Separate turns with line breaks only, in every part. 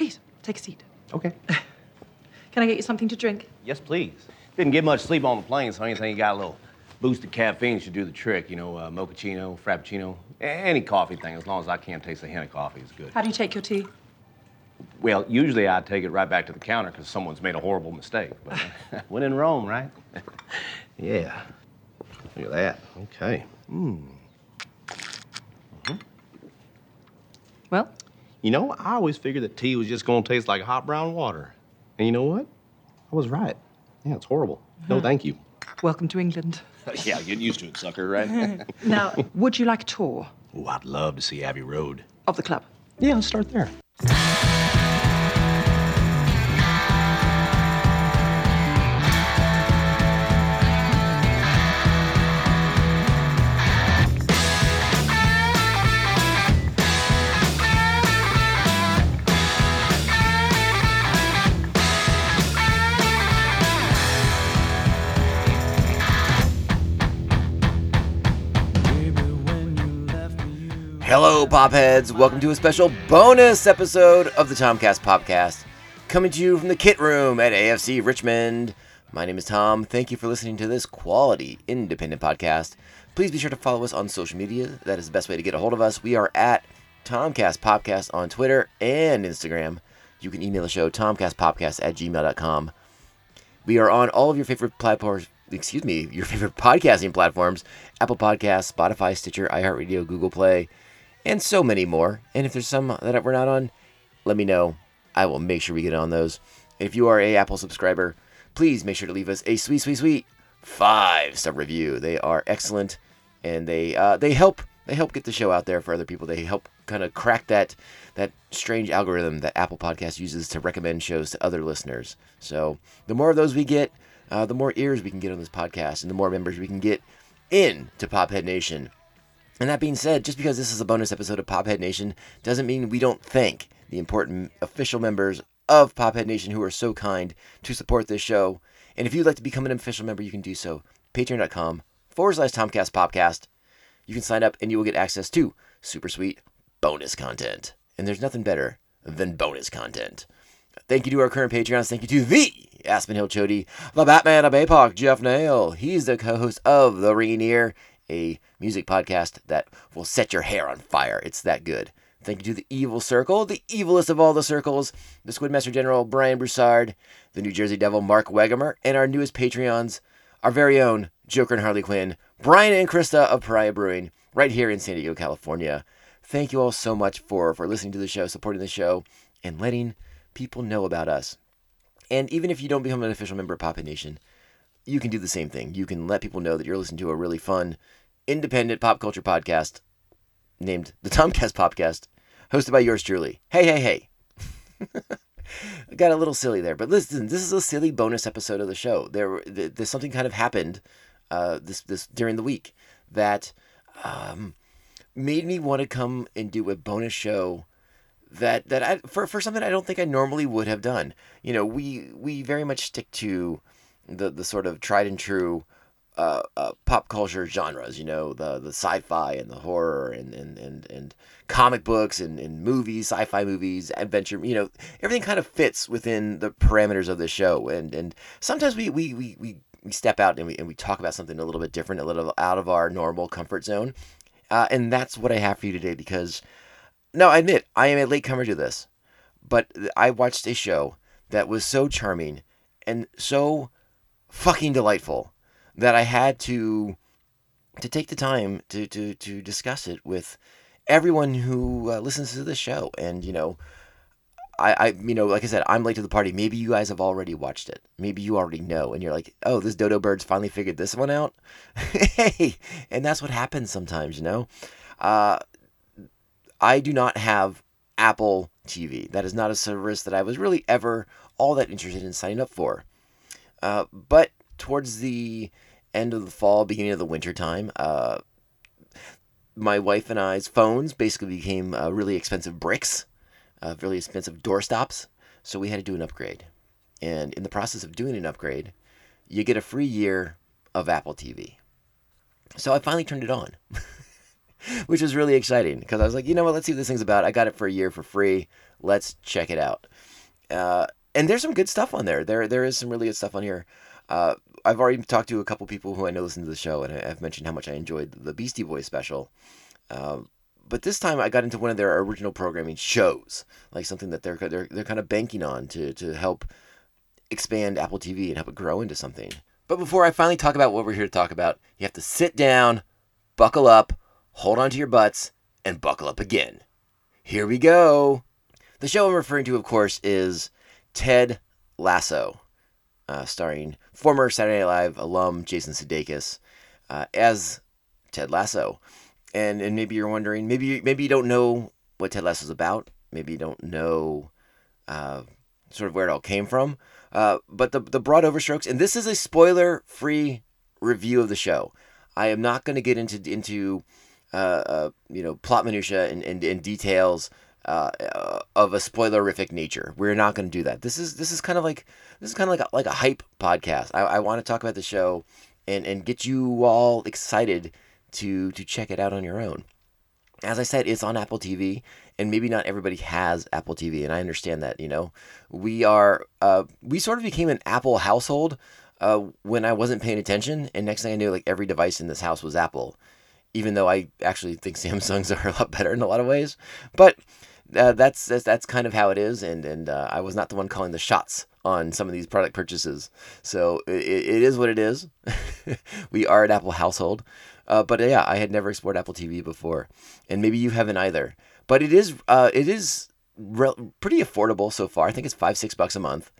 Please, take a seat.
Okay.
Can I get you something to drink?
Yes, please. Didn't get much sleep on the plane, so anything you got a little boost of caffeine should do the trick. You know, uh, mochaccino, frappuccino, a- any coffee thing, as long as I can't taste the hint of coffee is good.
How do you take your tea?
Well, usually I take it right back to the counter because someone's made a horrible mistake. But uh, when in Rome, right? yeah. Look at that. Okay. Mm.
Well,
You know, I always figured that tea was just going to taste like hot brown water. And you know what? I was right. Yeah, it's horrible. No, thank you.
welcome to England.
yeah, get used to it, sucker, right?
Now, would you like a tour
oh, I'd love to see Abbey Road.
of the club?
Yeah, let's start there.
Hello, Popheads. Welcome to a special bonus episode of the Tomcast Popcast, coming to you from the Kit Room at AFC Richmond. My name is Tom. Thank you for listening to this quality independent podcast. Please be sure to follow us on social media. That is the best way to get a hold of us. We are at Tomcast Popcast on Twitter and Instagram. You can email the show tomcastpopcast at gmail.com. We are on all of your favorite platforms. Excuse me, your favorite podcasting platforms: Apple Podcasts, Spotify, Stitcher, iHeartRadio, Google Play, and so many more. And if there's some that we're not on, let me know. I will make sure we get on those. If you are a Apple subscriber, please make sure to leave us a sweet, sweet, sweet five star review. They are excellent, and they uh, they help they help get the show out there for other people. They help kind of crack that that strange algorithm that Apple Podcast uses to recommend shows to other listeners. So the more of those we get, uh, the more ears we can get on this podcast, and the more members we can get in to Pophead Nation. And that being said, just because this is a bonus episode of Pophead Nation doesn't mean we don't thank the important official members of Pophead Nation who are so kind to support this show. And if you'd like to become an official member, you can do so. Patreon.com forward slash Tomcast Popcast. You can sign up and you will get access to super sweet bonus content. And there's nothing better than bonus content. Thank you to our current Patreons. Thank you to the Aspen Hill Chody, the Batman of APOC, Jeff Nail. He's the co-host of The Ringing Ear, a music podcast that will set your hair on fire. It's that good. Thank you to the Evil Circle, the evilest of all the circles, the Squidmaster General Brian Broussard, the New Jersey Devil Mark Wegemer, and our newest Patreons, our very own Joker and Harley Quinn, Brian and Krista of Pariah Brewing, right here in San Diego, California. Thank you all so much for for listening to the show, supporting the show, and letting people know about us. And even if you don't become an official member of Pop Nation, you can do the same thing. You can let people know that you're listening to a really fun, independent pop culture podcast named the Tomcast Popcast, hosted by yours truly. Hey, hey, hey. Got a little silly there, but listen, this is a silly bonus episode of the show. There, there's something kind of happened uh, this this during the week that um, made me want to come and do a bonus show that that I for for something I don't think I normally would have done. You know, we we very much stick to the the sort of tried and true uh, uh, pop culture genres. You know, the the sci-fi and the horror and and and, and comic books and, and movies, sci-fi movies, adventure. You know, everything kind of fits within the parameters of the show. And and sometimes we we we we, we step out and we and we talk about something a little bit different, a little out of our normal comfort zone. Uh, and that's what I have for you today because no, I admit I am a latecomer to this, but I watched a show that was so charming and so fucking delightful that I had to to take the time to to to discuss it with everyone who uh, listens to the show. And you know, I I you know, like I said, I'm late to the party. Maybe you guys have already watched it. Maybe you already know, and you're like, oh, this dodo bird's finally figured this one out. hey, and that's what happens sometimes, you know. Uh, I do not have Apple TV. That is not a service that I was really ever all that interested in signing up for. Uh, but towards the end of the fall, beginning of the winter time, uh, my wife and I's phones basically became uh, really expensive bricks, uh, really expensive doorstops. So we had to do an upgrade. And in the process of doing an upgrade, you get a free year of Apple TV. So I finally turned it on. which was really exciting because I was like, you know what, let's see what this thing's about. I got it for a year for free. Let's check it out. Uh, and there's some good stuff on there. There there is some really good stuff on here. Uh, I've already talked to a couple people who I know listen to the show, and I've mentioned how much I enjoyed the Beastie Boys special. Um, but this time I got into one of their original programming shows, like something that they're they're they're kind of banking on to to help expand Apple TV and help it grow into something. But before I finally talk about what we're here to talk about, you have to sit down, buckle up, hold on to your butts, and buckle up again. Here we go. The show I'm referring to, of course, is Ted Lasso, uh, starring former Saturday Night Live alum Jason Sudeikis uh, as Ted Lasso. And and maybe you're wondering, maybe you, maybe you don't know what Ted Lasso is about. Maybe you don't know uh, sort of where it all came from. Uh, but the the broad overstrokes, and this is a spoiler free review of the show. I am not going to get into into uh, uh, you know plot minutia and, and, and details uh, of a spoilerific nature. We're not going to do that. This is this is kind of like this is kind of like a, like a hype podcast. I, I want to talk about the show and and get you all excited to to check it out on your own. As I said, it's on Apple TV, and maybe not everybody has Apple TV, and I understand that. You know, we are uh, we sort of became an Apple household uh, when I wasn't paying attention, and next thing I knew, like every device in this house was Apple, even though I actually think Samsungs are a lot better in a lot of ways. But uh, that's, that's that's kind of how it is, and and uh, I was not the one calling the shots on some of these product purchases, so it, it is what it is. we are an Apple household, uh, but yeah, I had never explored Apple TV before, and maybe you haven't either. But it is uh, it is re- pretty affordable so far. I think it's five six bucks a month.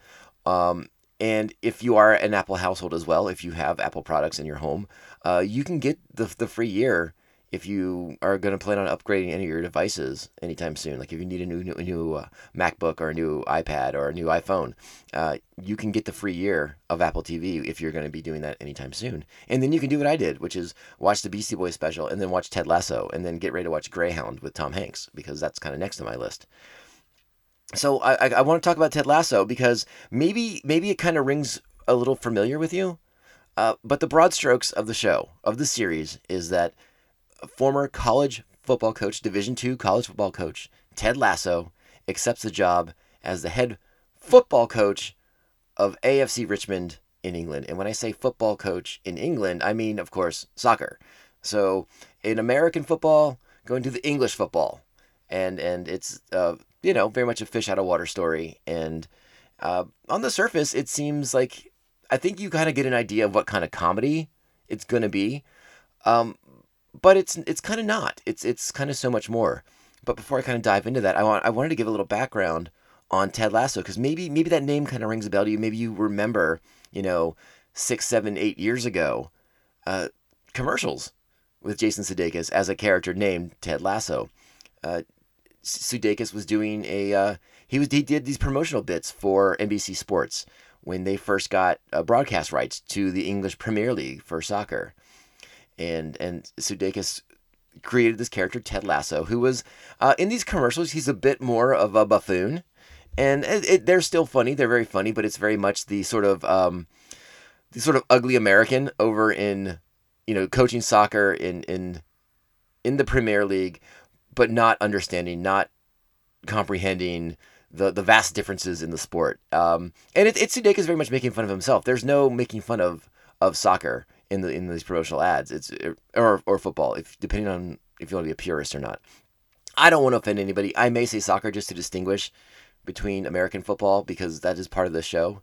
Um, and if you are an Apple household as well, if you have Apple products in your home, uh, you can get the, the free year if you are going to plan on upgrading any of your devices anytime soon. Like if you need a new, new, new uh, MacBook or a new iPad or a new iPhone, uh, you can get the free year of Apple TV if you're going to be doing that anytime soon. And then you can do what I did, which is watch the Beastie Boys special and then watch Ted Lasso and then get ready to watch Greyhound with Tom Hanks because that's kind of next on my list so I, I, want to talk about Ted Lasso because maybe maybe it kind of rings a little familiar with you. Uh, but the broad strokes of the show of the series is that former college football coach, Division two college football coach Ted Lasso accepts the job as the head football coach of AFC Richmond in England. And when I say football coach in England, I mean, of course, soccer. So in American football, going to the English football, and and it's uh, you know, very much a fish out of water story. And uh, on the surface, it seems like I think you kind of get an idea of what kind of comedy it's going to be. Um, but it's it's kind of not. It's it's kind of so much more. But before I kind of dive into that, I want I wanted to give a little background on Ted Lasso because maybe maybe that name kind of rings a bell to you. Maybe you remember, you know, six, seven, eight years ago, uh, commercials with Jason Sudeikis as a character named Ted Lasso. Uh, Sudeikis was doing a uh, he was he did these promotional bits for NBC Sports when they first got uh, broadcast rights to the English Premier League for soccer, and and Sudeikis created this character Ted Lasso, who was uh, in these commercials. He's a bit more of a buffoon, and it, it, they're still funny. They're very funny, but it's very much the sort of um, the sort of ugly American over in you know coaching soccer in in in the Premier League but not understanding, not comprehending the the vast differences in the sport. Um, and it, it's Sudeikis very much making fun of himself. There's no making fun of of soccer in the in these promotional ads. It's er, or or football, if depending on if you want to be a purist or not. I don't want to offend anybody. I may say soccer just to distinguish between American football because that is part of the show,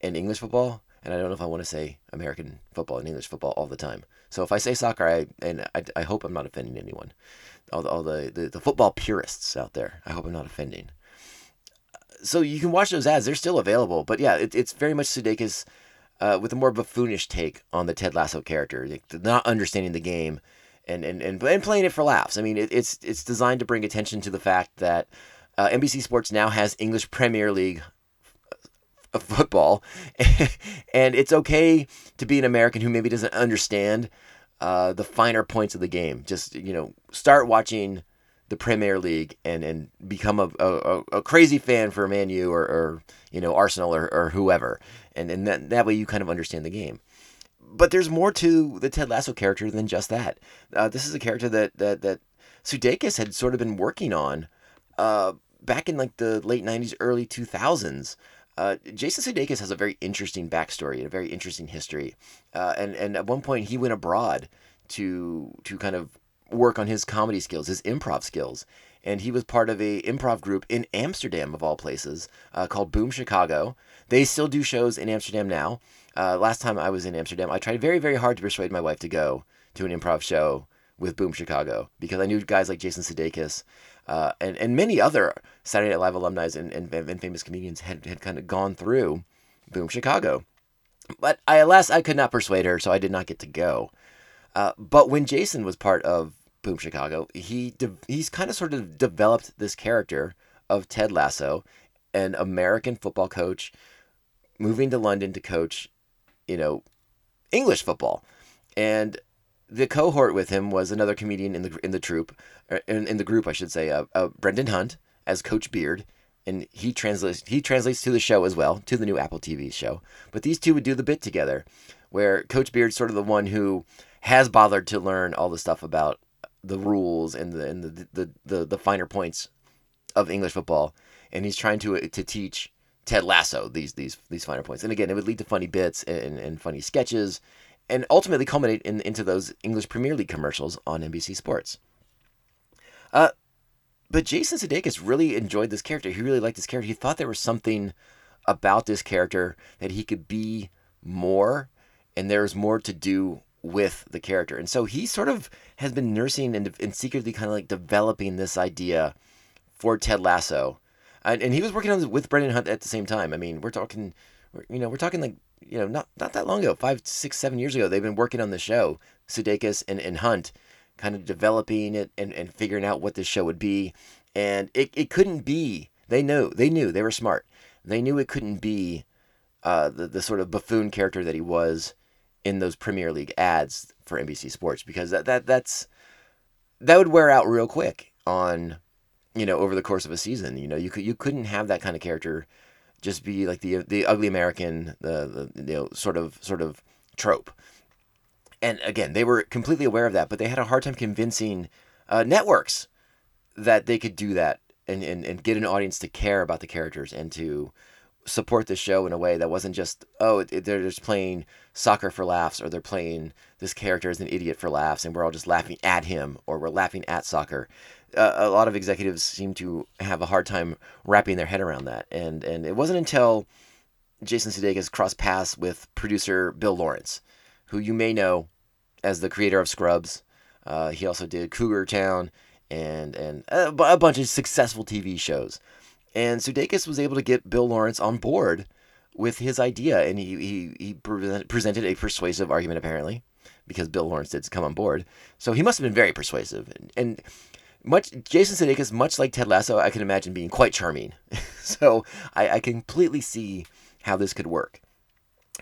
and English football. And I don't know if I want to say American football and English football all the time. So if I say soccer, I and I, I hope I'm not offending anyone all, the, all the, the, the football purists out there. I hope I'm not offending. So you can watch those ads; they're still available. But yeah, it, it's very much Sudeikis uh, with a more buffoonish take on the Ted Lasso character, like, not understanding the game and, and, and, and playing it for laughs. I mean, it, it's it's designed to bring attention to the fact that uh, NBC Sports now has English Premier League uh, football, and it's okay to be an American who maybe doesn't understand uh, the finer points of the game. Just you know, start watching the Premier League and and become a, a, a crazy fan for Man U or, or you know Arsenal or, or whoever, and and that that way you kind of understand the game. but there's more to the Ted Lasso character than just that. Uh, this is a character that that that Sudeikis had sort of been working on uh, back in like the late '90s, early 2000s. Uh, Jason Sudeikis has a very interesting backstory and a very interesting history, uh, and and at one point he went abroad to to kind of work on his comedy skills, his improv skills, and he was part of a improv group in Amsterdam of all places uh, called Boom Chicago. They still do shows in Amsterdam now. Uh, last time I was in Amsterdam, I tried very very hard to persuade my wife to go to an improv show with Boom Chicago because I knew guys like Jason Sudeikis uh, and and many other Saturday Night Live alumni and, and, and famous comedians had, had kind of gone through Boom Chicago. But I, alas, I could not persuade her, so I did not get to go. Uh, but when Jason was part of Boom Chicago, he de- he's kind of sort of developed this character of Ted Lasso, an American football coach, moving to London to coach, you know, English football, and the cohort with him was another comedian in the in the troupe, in, in the group, I should say, uh, uh, Brendan Hunt as Coach Beard, and he translates he translates to the show as well, to the new Apple TV show. But these two would do the bit together, where Coach Beard's sort of the one who has bothered to learn all the stuff about the rules and the and the the, the, the finer points of English football, and he's trying to to teach Ted Lasso these these these finer points. And again, it would lead to funny bits and, and funny sketches, and ultimately culminate in, into those English Premier League commercials on NBC Sports. Uh, but Jason Sudeikis really enjoyed this character. He really liked this character. He thought there was something about this character that he could be more, and there was more to do with the character. And so he sort of has been nursing and, and secretly kind of like developing this idea for Ted Lasso. And, and he was working on this with Brendan Hunt at the same time. I mean, we're talking, you know, we're talking like, you know, not, not that long ago, five, six, seven years ago, they've been working on the show, Sudeikis and, and Hunt, kind of developing it and, and figuring out what this show would be. And it, it couldn't be, they knew, they knew, they were smart. They knew it couldn't be uh, the, the sort of buffoon character that he was in those Premier League ads for NBC Sports because that, that that's that would wear out real quick on you know over the course of a season. You know you could you couldn't have that kind of character just be like the the ugly American the, the you know sort of sort of trope. And again, they were completely aware of that, but they had a hard time convincing uh, networks that they could do that and, and, and get an audience to care about the characters and to support the show in a way that wasn't just oh they're just playing soccer for laughs or they're playing this character as an idiot for laughs and we're all just laughing at him or we're laughing at soccer. Uh, a lot of executives seem to have a hard time wrapping their head around that and and it wasn't until Jason Sudeikis crossed paths with producer Bill Lawrence who you may know as the creator of Scrubs. Uh, he also did Cougar Town and and a, a bunch of successful TV shows and Sudeikis was able to get Bill Lawrence on board with his idea, and he he, he pre- presented a persuasive argument apparently, because Bill Lawrence did come on board. So he must have been very persuasive, and, and much Jason Sudeikis, much like Ted Lasso, I can imagine being quite charming. so I, I completely see how this could work.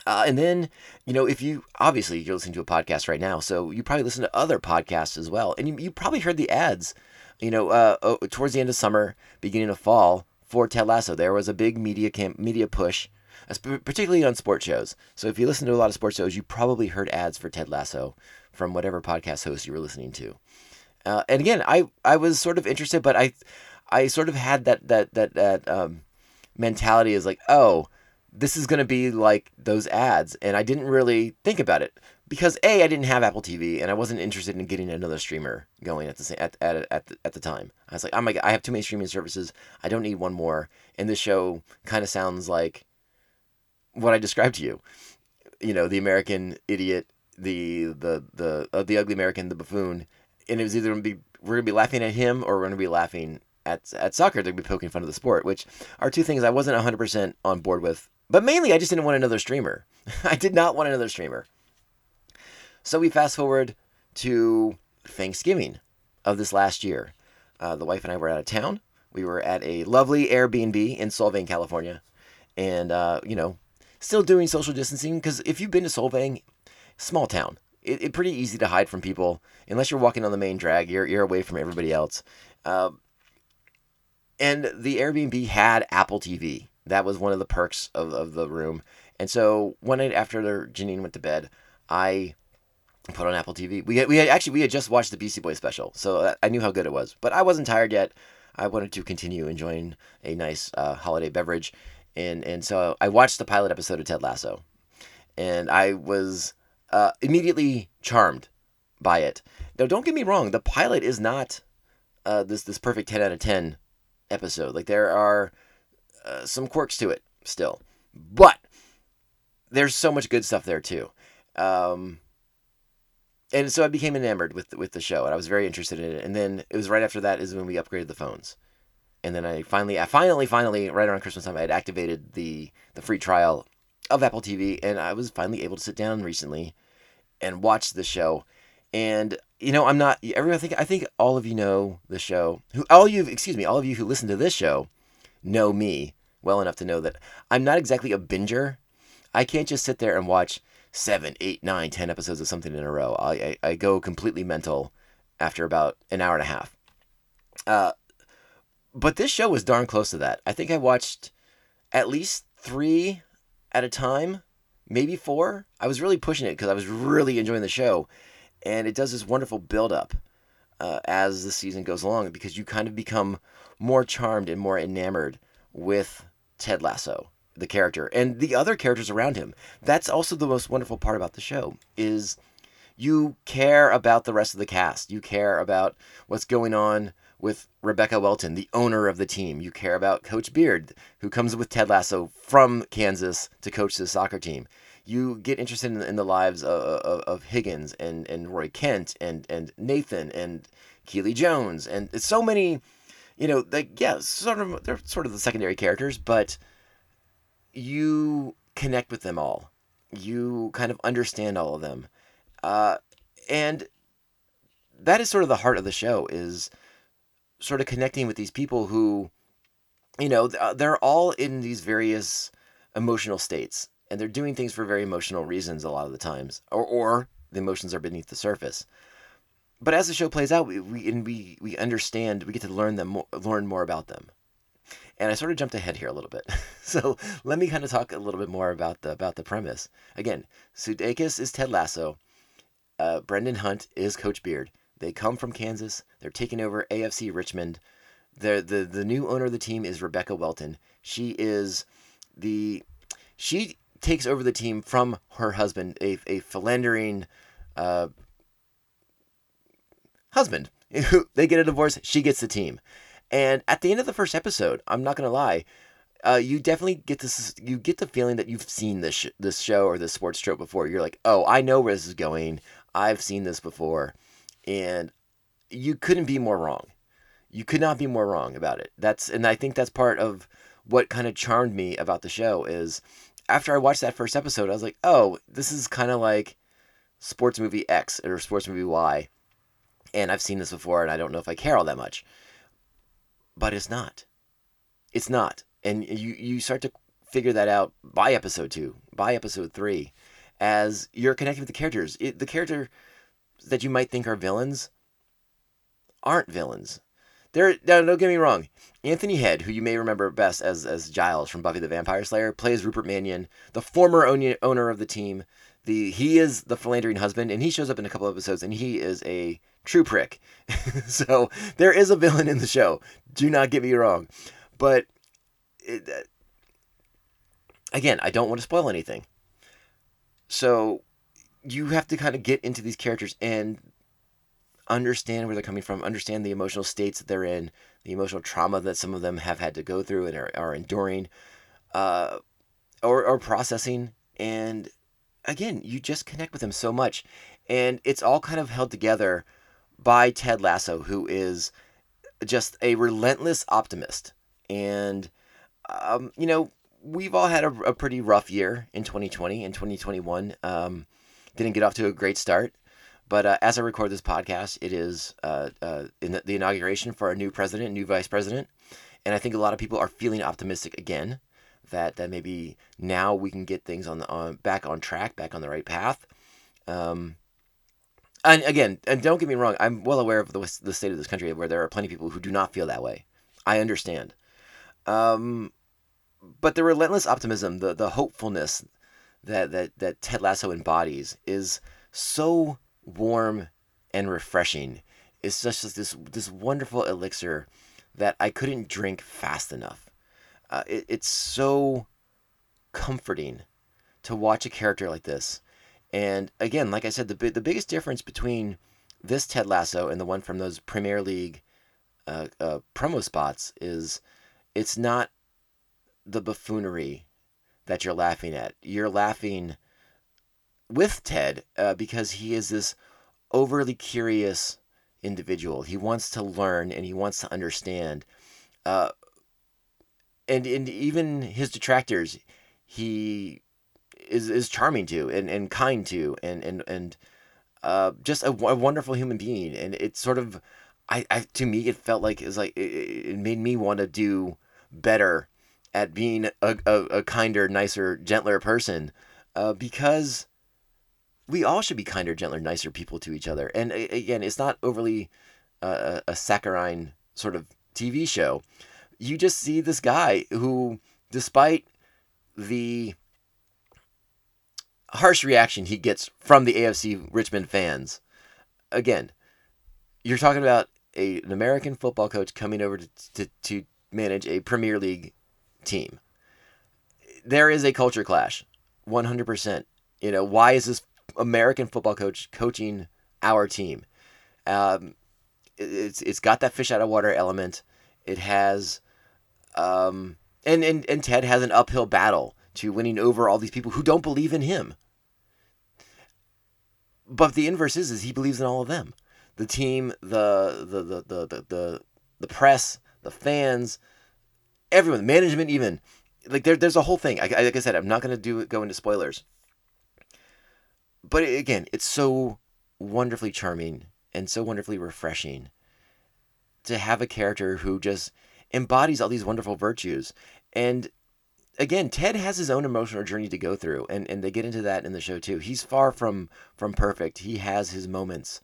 Uh, and then, you know, if you obviously you're listening to a podcast right now, so you probably listen to other podcasts as well, and you, you probably heard the ads. You know, uh, towards the end of summer, beginning of fall, for Ted Lasso. There was a big media camp, media push, particularly on sports shows. So if you listen to a lot of sports shows, you probably heard ads for Ted Lasso from whatever podcast host you were listening to. Uh, and again, I I was sort of interested, but I I sort of had that that that that um, mentality is like, oh, this is gonna be like those ads, and I didn't really think about it because a I didn't have Apple TV and I wasn't interested in getting another streamer going at the same at at at the, at the time. I was like, oh my god, I have too many streaming services. I don't need one more. And this show kind of sounds like what I described to you. You know, the American idiot, the the the uh, the ugly American, the buffoon, and it was either gonna be we're gonna be laughing at him or we're gonna be laughing at at soccer. They're gonna be poking fun of the sport, which are two things I wasn't hundred percent on board with. But mainly, I just didn't want another streamer. I did not want another streamer. So we fast forward to Thanksgiving of this last year. Uh, the wife and I were out of town. We were at a lovely Airbnb in Solvang, California, and uh, you know, still doing social distancing because if you've been to Solvang, small town, it's it pretty easy to hide from people unless you're walking on the main drag. You're you're away from everybody else. Uh, and the Airbnb had Apple TV. That was one of the perks of, of the room. And so one night after Janine went to bed, I put on Apple TV. We had, we had, actually we had just watched the Beastie Boys special, so I knew how good it was. But I wasn't tired yet. I wanted to continue enjoying a nice uh, holiday beverage, and and so I watched the pilot episode of Ted Lasso, and I was uh, immediately charmed by it. Now, don't get me wrong, the pilot is not uh, this this perfect ten out of ten episode. Like there are uh, some quirks to it still, but there's so much good stuff there too. Um, and so I became enamored with with the show, and I was very interested in it. And then it was right after that is when we upgraded the phones, and then I finally, I finally, finally, right around Christmas time, I had activated the the free trial of Apple TV, and I was finally able to sit down recently and watch the show. And you know, I'm not. Everyone, I think I think all of you know the show. Who all you, excuse me, all of you who listen to this show know me well enough to know that I'm not exactly a binger. I can't just sit there and watch seven, eight, nine, ten episodes of something in a row. I, I, I go completely mental after about an hour and a half. Uh, but this show was darn close to that. I think I watched at least three at a time, maybe four. I was really pushing it because I was really enjoying the show, and it does this wonderful build up uh, as the season goes along because you kind of become more charmed and more enamored with Ted Lasso the character and the other characters around him. That's also the most wonderful part about the show is you care about the rest of the cast. You care about what's going on with Rebecca Welton, the owner of the team. You care about Coach Beard, who comes with Ted Lasso from Kansas to coach the soccer team. You get interested in, the lives of, of, of, Higgins and, and Roy Kent and, and Nathan and Keely Jones and it's so many, you know, like yeah, sort of they're sort of the secondary characters, but you connect with them all. You kind of understand all of them. Uh, and that is sort of the heart of the show is sort of connecting with these people who, you know, uh, they're all in these various emotional states and they're doing things for very emotional reasons a lot of the times, or, or the emotions are beneath the surface. But as the show plays out, we, we and we we understand, we get to learn them, learn more about them and I sort of jumped ahead here a little bit. so let me kind of talk a little bit more about the about the premise. Again, Sudeikis is Ted Lasso. Uh, Brendan Hunt is Coach Beard. They come from Kansas. They're taking over AFC Richmond. The the the new owner of the team is Rebecca Welton. She is the she takes over the team from her husband, a a philandering uh, husband. they get a divorce. She gets the team. And at the end of the first episode, I'm not gonna lie, uh, you definitely get this. You get the feeling that you've seen this sh- this show or this sports trope before. You're like, oh, I know where this is going. I've seen this before, and you couldn't be more wrong. You could not be more wrong about it. That's and I think that's part of what kind of charmed me about the show is after I watched that first episode, I was like, oh, this is kind of like sports movie X or sports movie Y, and I've seen this before, and I don't know if I care all that much but it's not. It's not. And you, you start to figure that out by episode two, by episode three, as you're connecting with the characters. It, the character that you might think are villains aren't villains. They're, now, don't get me wrong. Anthony Head, who you may remember best as, as Giles from Buffy the Vampire Slayer, plays Rupert Mannion, the former owner of the team. The he is the philandering husband, and he shows up in a couple episodes, and he is a true prick. so there is a villain in the show. Do not get me wrong, but it, uh, again, I don't want to spoil anything. So you have to kind of get into these characters and understand where they're coming from, understand the emotional states that they're in, the emotional trauma that some of them have had to go through and are, are enduring, uh, or, or processing. And again, you just connect with them so much. And it's all kind of held together by Ted Lasso, who is just a relentless optimist. And, um, you know, we've all had a, a, pretty rough year in 2020 and 2021. Um, didn't get off to a great start. But uh, as I record this podcast, it is uh, uh, in the, the, inauguration for a new president, new vice president. And I think a lot of people are feeling optimistic again that, that maybe now we can get things on the on, back on track, back on the right path. Um, and again, and don't get me wrong, I'm well aware of the, the state of this country where there are plenty of people who do not feel that way. I understand. Um, but the relentless optimism, the, the hopefulness that that that Ted Lasso embodies is so warm and refreshing. It's just this this wonderful elixir that I couldn't drink fast enough. Uh, it, it's so comforting to watch a character like this. And again, like I said, the the biggest difference between this Ted Lasso and the one from those Premier League uh, uh, promo spots is it's not the buffoonery that you're laughing at. You're laughing with Ted uh, because he is this overly curious individual. He wants to learn and he wants to understand. Uh, and and even his detractors, he is is charming to and, and kind to and and and uh, just a, a wonderful human being. And it sort of, I, I to me, it felt like it was like it, it made me want to do better at being a, a, a kinder, nicer, gentler person, uh, because we all should be kinder, gentler, nicer people to each other. And again, it's not overly uh, a saccharine sort of TV show. You just see this guy who, despite the harsh reaction he gets from the AFC Richmond fans, again, you're talking about a, an American football coach coming over to, to, to manage a Premier League team. There is a culture clash, 100%. You know, why is this American football coach coaching our team? Um, it's it's got that fish out of water element. It has, um, and and and Ted has an uphill battle to winning over all these people who don't believe in him. But the inverse is, is he believes in all of them. The team, the the the the the the, the press, the fans, everyone, the management, even like there, there's a whole thing. I, like I said, I'm not gonna do go into spoilers. But again, it's so wonderfully charming and so wonderfully refreshing to have a character who just embodies all these wonderful virtues. And again, Ted has his own emotional journey to go through, and, and they get into that in the show too. He's far from from perfect. He has his moments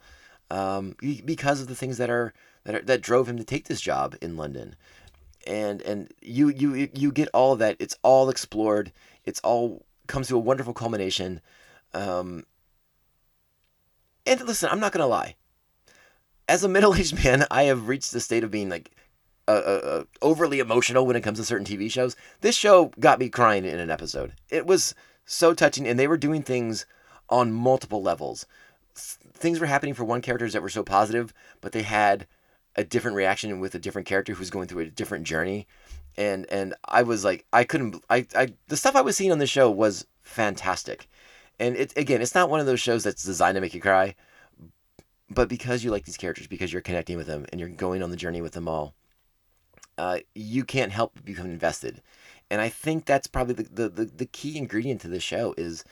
um, because of the things that are that are, that drove him to take this job in London. And and you you you get all of that. It's all explored. It's all comes to a wonderful culmination. Um, and listen, I'm not gonna lie. As a middle-aged man, I have reached the state of being like uh, uh, overly emotional when it comes to certain TV shows. This show got me crying in an episode. It was so touching, and they were doing things on multiple levels. Things were happening for one characters that were so positive, but they had a different reaction with a different character who's going through a different journey. And and I was like, I couldn't. I, I the stuff I was seeing on the show was fantastic. And it again, it's not one of those shows that's designed to make you cry, but because you like these characters, because you're connecting with them, and you're going on the journey with them all, uh, you can't help but become invested. And I think that's probably the, the, the, the key ingredient to the show is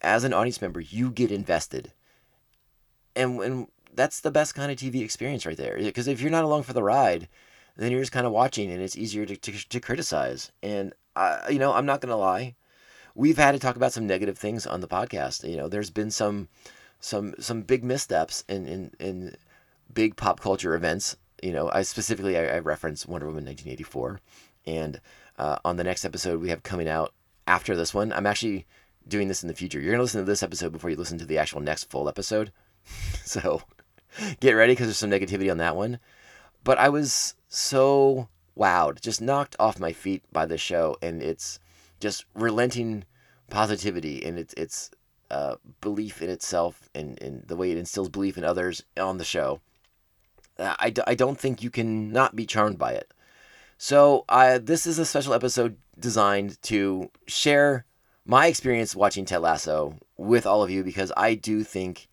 as an audience member, you get invested. And, and that's the best kind of TV experience right there. Because if you're not along for the ride, then you're just kind of watching and it's easier to, to, to criticize. And, I, you know, I'm not going to lie. We've had to talk about some negative things on the podcast. You know, there's been some some some big missteps in, in, in big pop culture events you know, I specifically I, I reference Wonder Woman 1984, and uh, on the next episode we have coming out after this one. I'm actually doing this in the future. You're gonna listen to this episode before you listen to the actual next full episode, so get ready because there's some negativity on that one. But I was so wowed, just knocked off my feet by the show, and it's just relenting positivity and it's it's uh, belief in itself and, and the way it instills belief in others on the show. I, d- I don't think you can not be charmed by it. So, uh, this is a special episode designed to share my experience watching Ted Lasso with all of you because I do think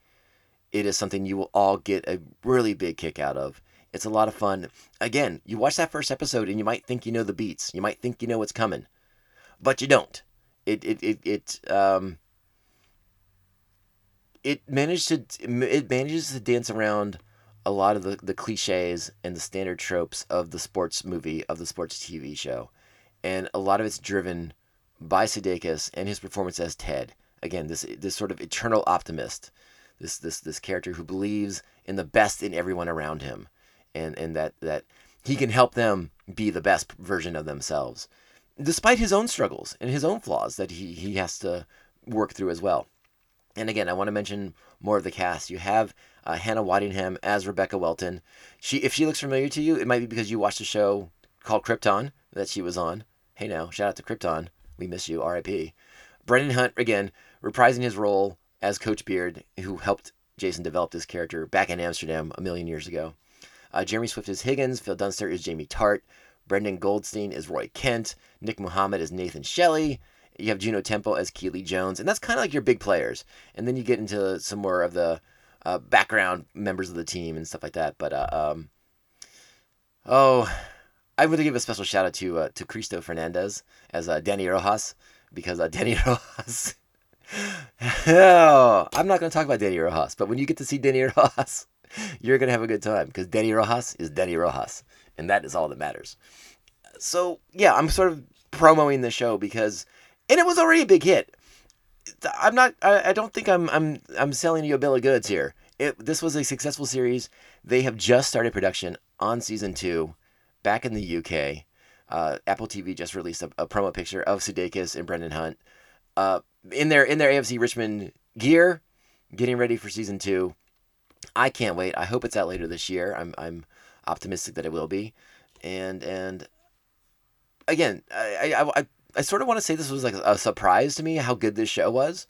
it is something you will all get a really big kick out of. It's a lot of fun. Again, you watch that first episode and you might think you know the beats. You might think you know what's coming, but you don't. It it it it um. It managed to it manages to dance around a lot of the, the cliches and the standard tropes of the sports movie, of the sports TV show. And a lot of it's driven by Sudeikis and his performance as Ted. Again, this this sort of eternal optimist, this this this character who believes in the best in everyone around him, and and that that he can help them be the best version of themselves, despite his own struggles and his own flaws that he he has to work through as well. And again, I want to mention more of the cast. You have uh, Hannah Waddingham as Rebecca Welton. She, if she looks familiar to you, it might be because you watched a show called Krypton that she was on. Hey now, shout out to Krypton. We miss you, R.I.P. Brendan Hunt again reprising his role as Coach Beard, who helped Jason develop this character back in Amsterdam a million years ago. Uh, Jeremy Swift is Higgins. Phil Dunster is Jamie Tartt. Brendan Goldstein is Roy Kent. Nick Mohammed is Nathan Shelley. You have Juno Temple as Keely Jones, and that's kind of like your big players. And then you get into some more of the uh, background members of the team and stuff like that. But uh, um, oh, I would give a special shout out to uh, to Cristo Fernandez as uh, Danny Rojas because uh, Danny Rojas. oh, I'm not going to talk about Danny Rojas, but when you get to see Danny Rojas, you're going to have a good time because Danny Rojas is Danny Rojas, and that is all that matters. So yeah, I'm sort of promoting the show because, and it was already a big hit. I'm not. I, I don't think I'm. I'm. I'm selling you a bill of goods here. It, this was a successful series. They have just started production on season two, back in the UK. Uh, Apple TV just released a, a, promo picture of Sudeikis and Brendan Hunt uh, in their in their AFC Richmond gear, getting ready for season two. I can't wait. I hope it's out later this year. I'm I'm optimistic that it will be, and and again, I I, I, I sort of want to say this was like a surprise to me how good this show was.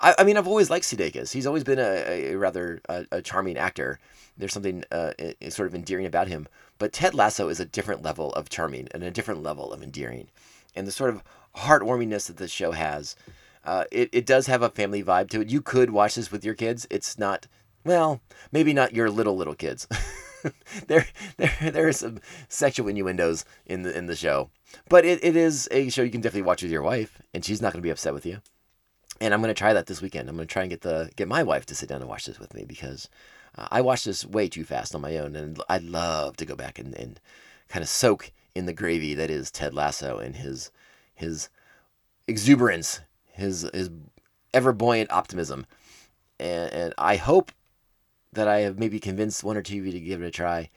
I, I mean, I've always liked Sudeikis. He's always been a, a rather a, a, charming actor. There's something uh, sort of endearing about him. But Ted Lasso is a different level of charming and a different level of endearing. And the sort of heartwarmingness that this show has, uh, it, it does have a family vibe to it. You could watch this with your kids. It's not, well, maybe not your little, little kids. there, there, there are some sexual innuendos in the in the show, but it, it is a show you can definitely watch with your wife, and she's not going to be upset with you. And I'm going to try that this weekend. I'm going to try and get the get my wife to sit down and watch this with me because uh, I watched this way too fast on my own, and I'd love to go back and, and kind of soak in the gravy that is Ted Lasso and his his exuberance, his his ever buoyant optimism, and, and I hope that I have maybe convinced one or two of you to give it a try.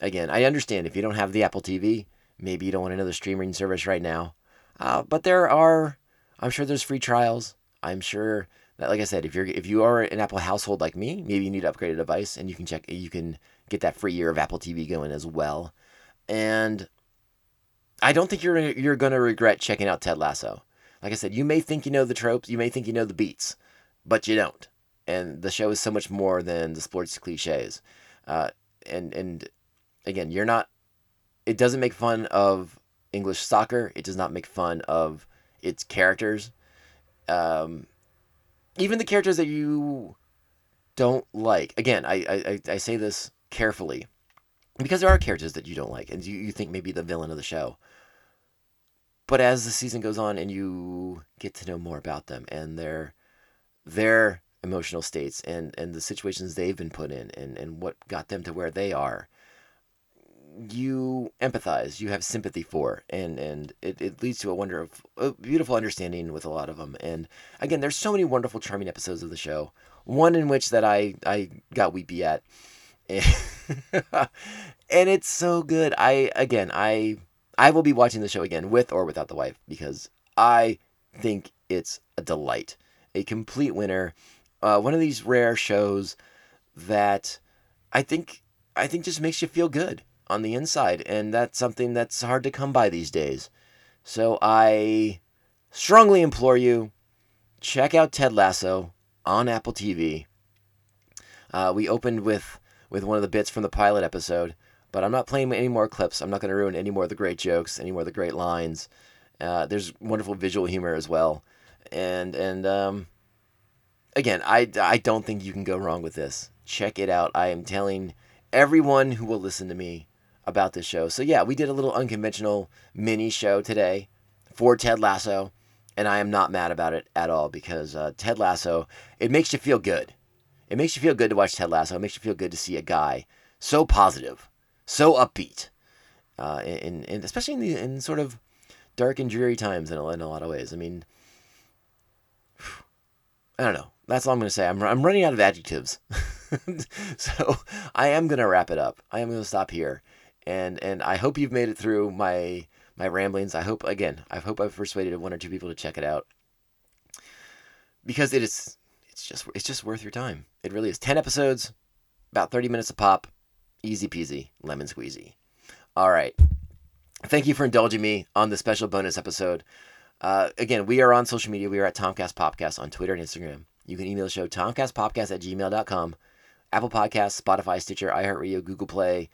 Again, I understand if you don't have the Apple TV, maybe you don't want another streaming service right now, uh, but there are, I'm sure there's free trials I'm sure that, like I said, if you're if you are an Apple household like me, maybe you need to upgrade a device, and you can check you can get that free year of Apple TV going as well. And I don't think you're you're gonna regret checking out Ted Lasso. Like I said, you may think you know the tropes, you may think you know the beats, but you don't. And the show is so much more than the sports cliches. Uh, and and again, you're not. It doesn't make fun of English soccer. It does not make fun of its characters um, even the characters that you don't like. Again, I, I, I say this carefully because there are characters that you don't like and you, you think maybe the villain of the show. But as the season goes on and you get to know more about them and their their emotional states and, and the situations they've been put in and, and what got them to where they are, you empathize, you have sympathy for, and and it, it leads to a wonder of a beautiful understanding with a lot of them. And again, there's so many wonderful, charming episodes of the show. One in which that I I got weepy at, and, and it's so good. I again I I will be watching the show again with or without the wife because I think it's a delight, a complete winner. Uh, one of these rare shows that I think I think just makes you feel good on the inside, and that's something that's hard to come by these days. So I strongly implore you check out Ted Lasso on Apple TV. Uh, we opened with with one of the bits from the pilot episode, but I'm not playing any more clips. I'm not going to ruin any more of the great jokes, any more of the great lines. Uh, there's wonderful visual humor as well, and and um, again, I I don't think you can go wrong with this. Check it out. I am telling everyone who will listen to me about this show. So yeah, we did a little unconventional mini show today for Ted Lasso, and I am not mad about it at all because uh, Ted Lasso it makes you feel good. It makes you feel good to watch Ted Lasso. It makes you feel good to see a guy so positive, so upbeat, uh, in, in especially in the in sort of dark and dreary times in a, in a lot of ways. I mean, I don't know. That's all I'm going to say. I'm, I'm running out of adjectives. so I am going to wrap it up. I am going to stop here and and I hope you've made it through my my ramblings. I hope again, I hope I've persuaded one or two people to check it out. because it is it's just it's just worth your time. It really is. Ten episodes, about thirty minutes a pop, easy peasy, lemon squeezy. All right. Thank you for indulging me on the special bonus episode. Uh, again, we are on social media. We are at Tomcast Popcast on Twitter and Instagram. You can email the show tomcastpopcast at gmail.com. Apple Podcasts, Spotify, Stitcher, iHeartRadio, Google Play.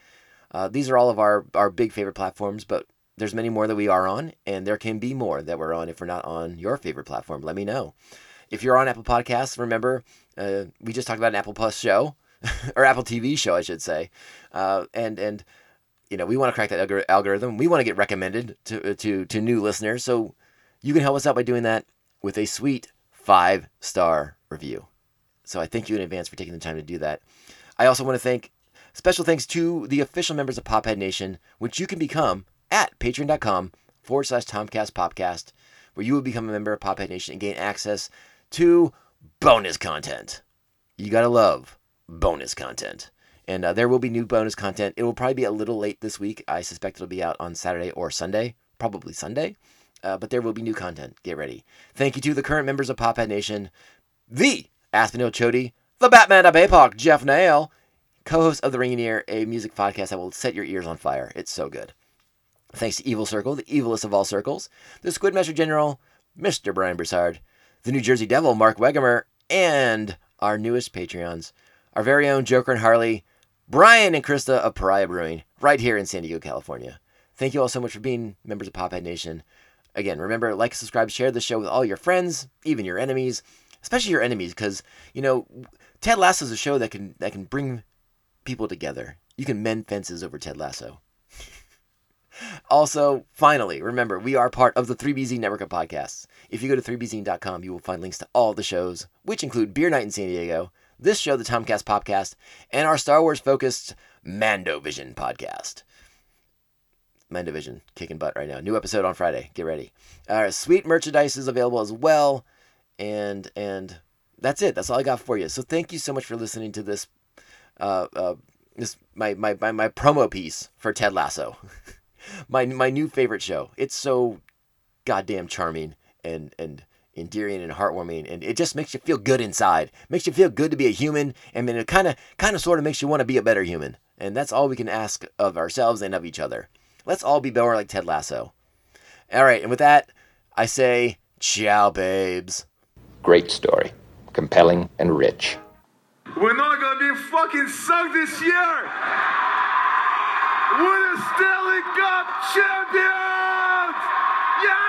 Uh, these are all of our, our big favorite platforms, but there's many more that we are on, and there can be more that we're on if we're not on your favorite platform. Let me know. If you're on Apple Podcasts, remember, uh, we just talked about an Apple Plus show, or Apple TV show, I should say. Uh, and, and, you know, we want to crack that algor- algorithm. We want to get recommended to, to, to new listeners. So you can help us out by doing that with a sweet five star review. So I thank you in advance for taking the time to do that. I also want to thank special thanks to the official members of Pophead Nation, which you can become at patreon.com forward slash Tomcast Popcast, where you will become a member of Pophead Nation and gain access to bonus content. You gotta love bonus content. And uh, there will be new bonus content. It will probably be a little late this week. I suspect it'll be out on Saturday or Sunday, probably Sunday. Uh, but there will be new content. Get ready. Thank you to the current members of Pophead Nation, the Aspinall Chody, the Batman of APOC, Jeff Nail, co-host of The Ringing a music podcast that will set your ears on fire. It's so good. Thanks to Evil Circle, the evilest of all circles, the Squidmaster General, Mr. Brian Broussard, the New Jersey Devil, Mark Wegemer, and our newest Patreons, our very own Joker and Harley, Brian and Krista of Pariah Brewing, right here in San Diego, California. Thank you all so much for being members of Pophead Nation. Again, remember, like, subscribe, share the show with all your friends, even your enemies, especially your enemies, because you know Ted Lasso is a show that can that can bring people together. You can mend fences over Ted Lasso. also, finally, remember, we are part of the 3BZ network of podcasts. If you go to 3BZ.com, you will find links to all the shows, which include Beer Night in San Diego, this show, the Tomcast Popcast, and our Star Wars focused Mando Vision podcast. Mando Vision kicking butt right now. New episode on Friday. Get ready. Uh, sweet merchandise is available as well, and and that's it. That's all I got for you. So thank you so much for listening to this. Uh, uh, this my, my my my promo piece for Ted Lasso, my my new favorite show. It's so goddamn charming and and endearing and heartwarming, and it just makes you feel good inside. Makes you feel good to be a human, and then it kind of kind of sort of makes you want to be a better human. And that's all we can ask of ourselves and of each other. Let's all be better like Ted Lasso. All right, and with that, I say ciao, babes.
Great story. Compelling and rich.
We're not gonna be fucking sunk this year! We're the Stanley Cup champions! Yeah!